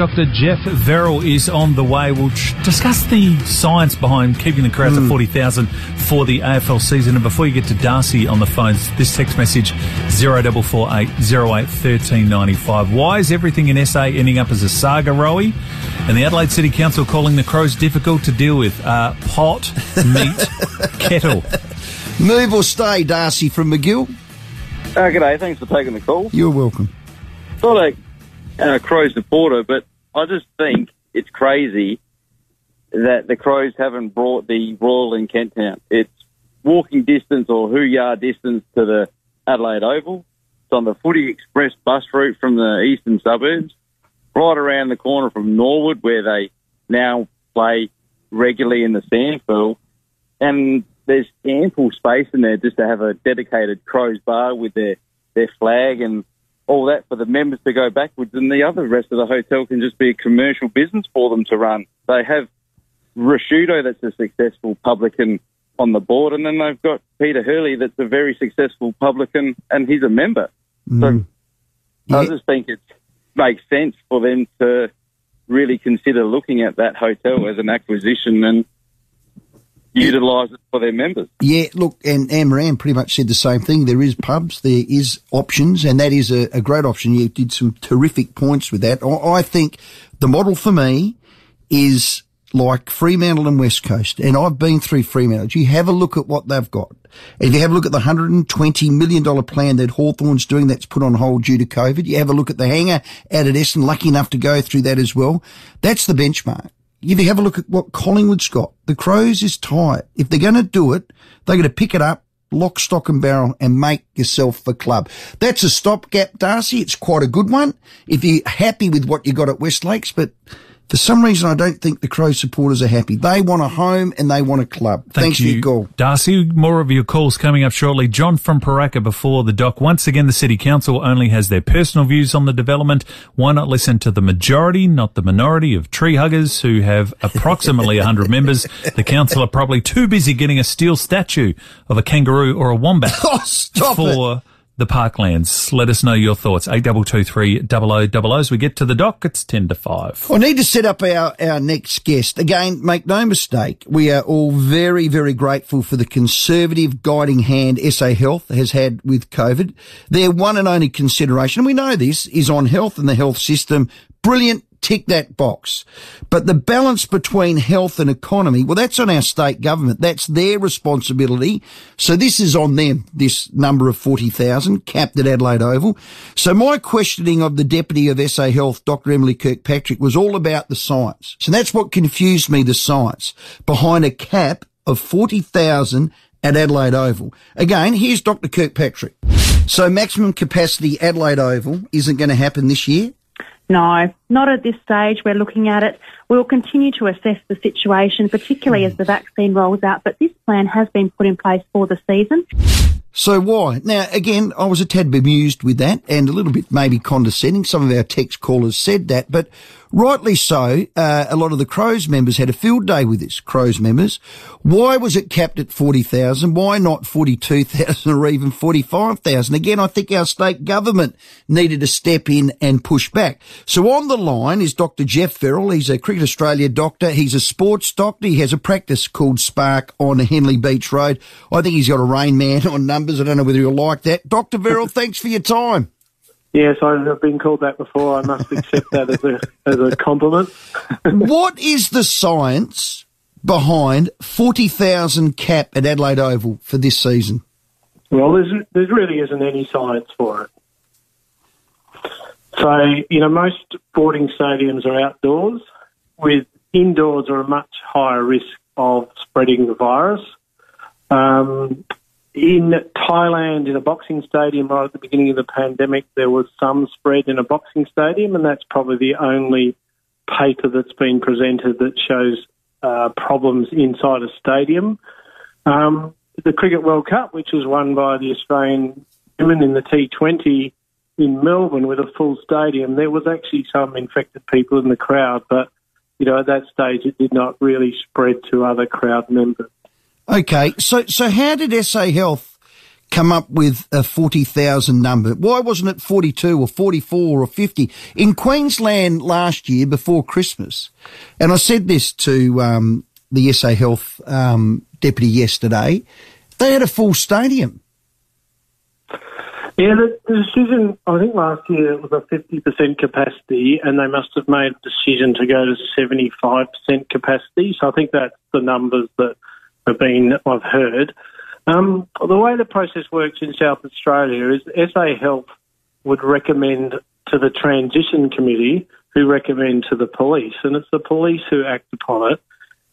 Dr. Jeff Verrall is on the way. We'll discuss the science behind keeping the crowds mm. at 40,000 for the AFL season. And before you get to Darcy on the phones, this text message 0448 08 Why is everything in SA ending up as a saga, Rowie? And the Adelaide City Council calling the Crows difficult to deal with. Uh, pot, meat, kettle. Move or stay, Darcy from Magill. Uh, g'day, thanks for taking the call. You're welcome. Not a uh, Crow supporter, but I just think it's crazy that the Crows haven't brought the Royal in Kent Town. It's walking distance or who yard distance to the Adelaide Oval. It's on the Footy Express bus route from the eastern suburbs, right around the corner from Norwood, where they now play regularly in the SANFL. And there's ample space in there just to have a dedicated Crows bar with their, their flag and all that for the members to go backwards, and the other rest of the hotel can just be a commercial business for them to run. They have Rashudo, that's a successful publican on the board, and then they've got Peter Hurley, that's a very successful publican, and he's a member. Mm. So yeah. I just think it makes sense for them to really consider looking at that hotel as an acquisition and utilise it for their members. Yeah, look, and Amram pretty much said the same thing. There is pubs, there is options, and that is a, a great option. You did some terrific points with that. I, I think the model for me is like Fremantle and West Coast, and I've been through Fremantle. You have a look at what they've got. If you have a look at the $120 million plan that Hawthorn's doing that's put on hold due to COVID, you have a look at the hangar out at Essendon, lucky enough to go through that as well. That's the benchmark if you have a look at what Collingwood's got, the Crows is tight. If they're going to do it, they're going to pick it up, lock, stock and barrel and make yourself a club. That's a stopgap, Darcy. It's quite a good one. If you're happy with what you got at West Lakes, but for some reason, I don't think the Crow supporters are happy. They want a home and they want a club. Thank Thanks you. for. Darcy, more of your calls coming up shortly. John from Paraka before the dock. Once again, the City Council only has their personal views on the development. Why not listen to the majority, not the minority of tree huggers who have approximately 100 members? The council are probably too busy getting a steel statue of a kangaroo or a wombat oh, stop for it the Parklands. Let us know your thoughts. Eight double two three double o double o. As we get to the dock, it's ten to five. I need to set up our, our next guest. Again, make no mistake, we are all very, very grateful for the conservative guiding hand SA Health has had with COVID. Their one and only consideration, and we know this, is on health and the health system. Brilliant tick that box. But the balance between health and economy, well, that's on our state government. That's their responsibility. So this is on them, this number of 40,000 capped at Adelaide Oval. So my questioning of the Deputy of SA Health, Dr. Emily Kirkpatrick, was all about the science. So that's what confused me, the science behind a cap of 40,000 at Adelaide Oval. Again, here's Dr. Kirkpatrick. So maximum capacity Adelaide Oval isn't going to happen this year? No, not at this stage. We're looking at it. We'll continue to assess the situation, particularly as the vaccine rolls out, but this plan has been put in place for the season. So why? Now, again, I was a tad bemused with that and a little bit maybe condescending. Some of our text callers said that, but rightly so. Uh, a lot of the Crows members had a field day with this, Crows members. Why was it capped at 40,000? Why not 42,000 or even 45,000? Again, I think our state government needed to step in and push back. So on the line is Dr. Jeff Verrall. He's a Cricket Australia doctor. He's a sports doctor. He has a practice called Spark on Henley Beach Road. I think he's got a rain man on numbers. I don't know whether you'll like that. Dr. Verrall, thanks for your time. Yes, I've been called that before. I must accept that as a as a compliment. what is the science behind forty thousand cap at Adelaide Oval for this season? Well, there's there really isn't any science for it. So you know, most sporting stadiums are outdoors, with indoors are a much higher risk of spreading the virus. Um, in Thailand, in a boxing stadium right at the beginning of the pandemic, there was some spread in a boxing stadium, and that's probably the only paper that's been presented that shows uh, problems inside a stadium. Um, the Cricket World Cup, which was won by the Australian women in the T20 in Melbourne with a full stadium, there was actually some infected people in the crowd, but you know at that stage it did not really spread to other crowd members. Okay, so so how did SA Health come up with a 40,000 number? Why wasn't it 42 or 44 or 50? In Queensland last year before Christmas, and I said this to um, the SA Health um, deputy yesterday, they had a full stadium. Yeah, the, the decision, I think last year it was a 50% capacity, and they must have made a decision to go to 75% capacity. So I think that's the numbers that have been, I've heard. Um, the way the process works in South Australia is SA Health would recommend to the transition committee, who recommend to the police, and it's the police who act upon it.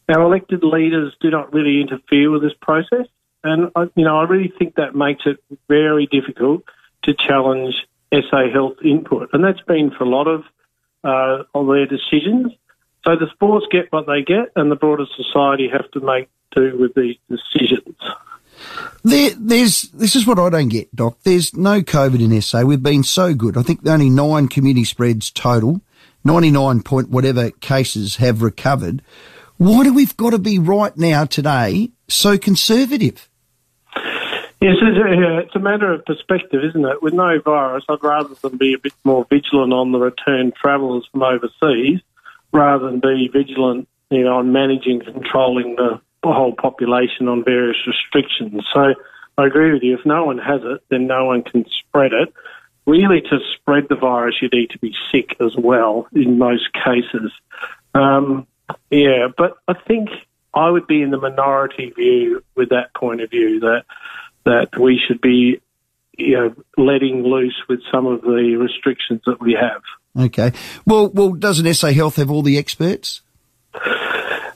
Our elected leaders do not really interfere with this process. And, you know, I really think that makes it very difficult to challenge SA Health input. And that's been for a lot of, uh, of their decisions. So the sports get what they get, and the broader society have to make do with these decisions. There, there's this is what I don't get, Doc. There's no COVID in SA. We've been so good. I think only nine community spreads total, ninety nine point whatever cases have recovered. Why do we've got to be right now today so conservative? Yes, it's a, matter of perspective, isn't it? With no virus, I'd rather than be a bit more vigilant on the return travellers from overseas rather than be vigilant, you know, on managing, controlling the whole population on various restrictions. So I agree with you. If no one has it, then no one can spread it. Really, to spread the virus, you need to be sick as well in most cases. Um, yeah, but I think I would be in the minority view with that point of view that that we should be, you know, letting loose with some of the restrictions that we have. Okay. Well, well, doesn't SA Health have all the experts?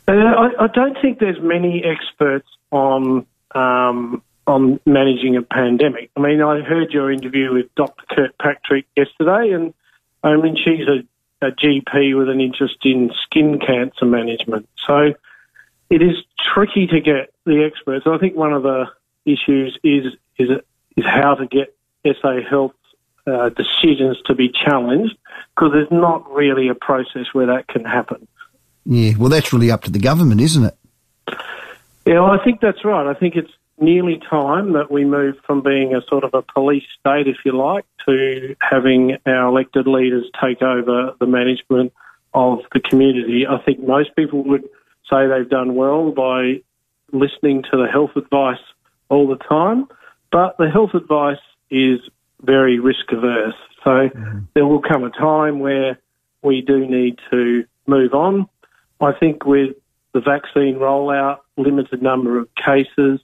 Uh, I, I, don't think there's many experts on um, on managing a pandemic. I mean, I heard your interview with Dr. Kirkpatrick yesterday, and I mean, she's a, a GP with an interest in skin cancer management. So it is tricky to get the experts. I think one of the issues is is is how to get SA Health uh, decisions to be challenged because there's not really a process where that can happen. Yeah, well, that's really up to the government, isn't it? Yeah, well, I think that's right. I think it's nearly time that we move from being a sort of a police state, if you like, to having our elected leaders take over the management of the community. I think most people would say they've done well by listening to the health advice all the time, but the health advice is very risk averse. So mm-hmm. there will come a time where we do need to move on. I think with the vaccine rollout, limited number of cases,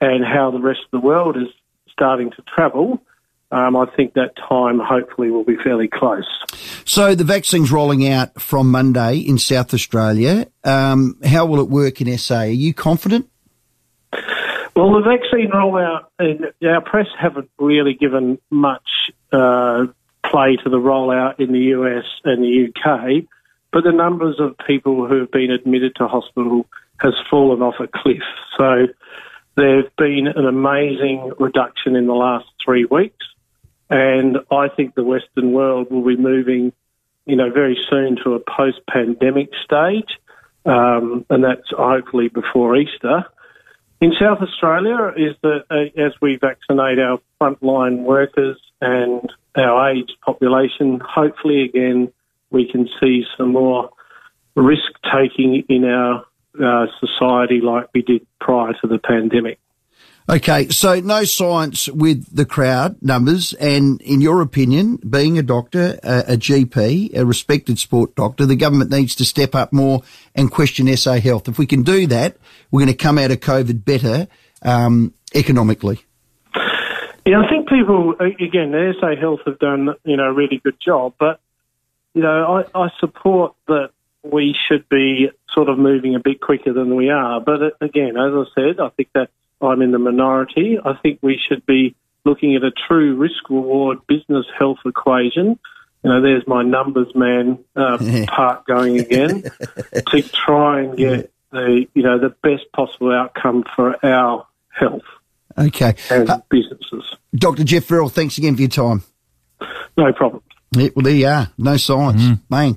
and how the rest of the world is starting to travel, um, I think that time hopefully will be fairly close. So the vaccine's rolling out from Monday in South Australia. Um, how will it work in SA? Are you confident? Well, the vaccine rollout, and our press haven't really given much uh, play to the rollout in the US and the UK, but the numbers of people who have been admitted to hospital has fallen off a cliff. So there's been an amazing reduction in the last three weeks, and I think the Western world will be moving, you know, very soon to a post-pandemic stage, um, and that's hopefully before Easter. In South Australia, is that uh, as we vaccinate our frontline workers and our aged population, hopefully again we can see some more risk taking in our uh, society like we did prior to the pandemic. Okay, so no science with the crowd numbers, and in your opinion, being a doctor, a, a, GP, a respected sport doctor, the government needs to step up more and question SA Health. If we can do that, we're going to come out of COVID better um, economically. Yeah, I think people again, SA Health have done you know a really good job, but you know I, I support that we should be sort of moving a bit quicker than we are. But uh, again, as I said, I think that I'm in the minority. I think we should be looking at a true risk reward business health equation. You know, there's my numbers man uh, part going again to try and get the you know the best possible outcome for our health. Okay, and uh, businesses. Dr. Jeff Verrall, thanks again for your time. No problem. Yeah, well, there you are. No science, mm. man.